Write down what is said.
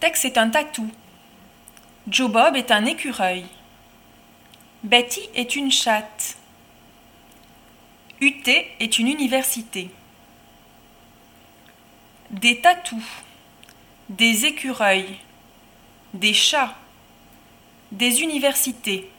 Tex est un tatou. Joe Bob est un écureuil. Betty est une chatte. UT est une université. Des tatous, des écureuils, des chats, des universités.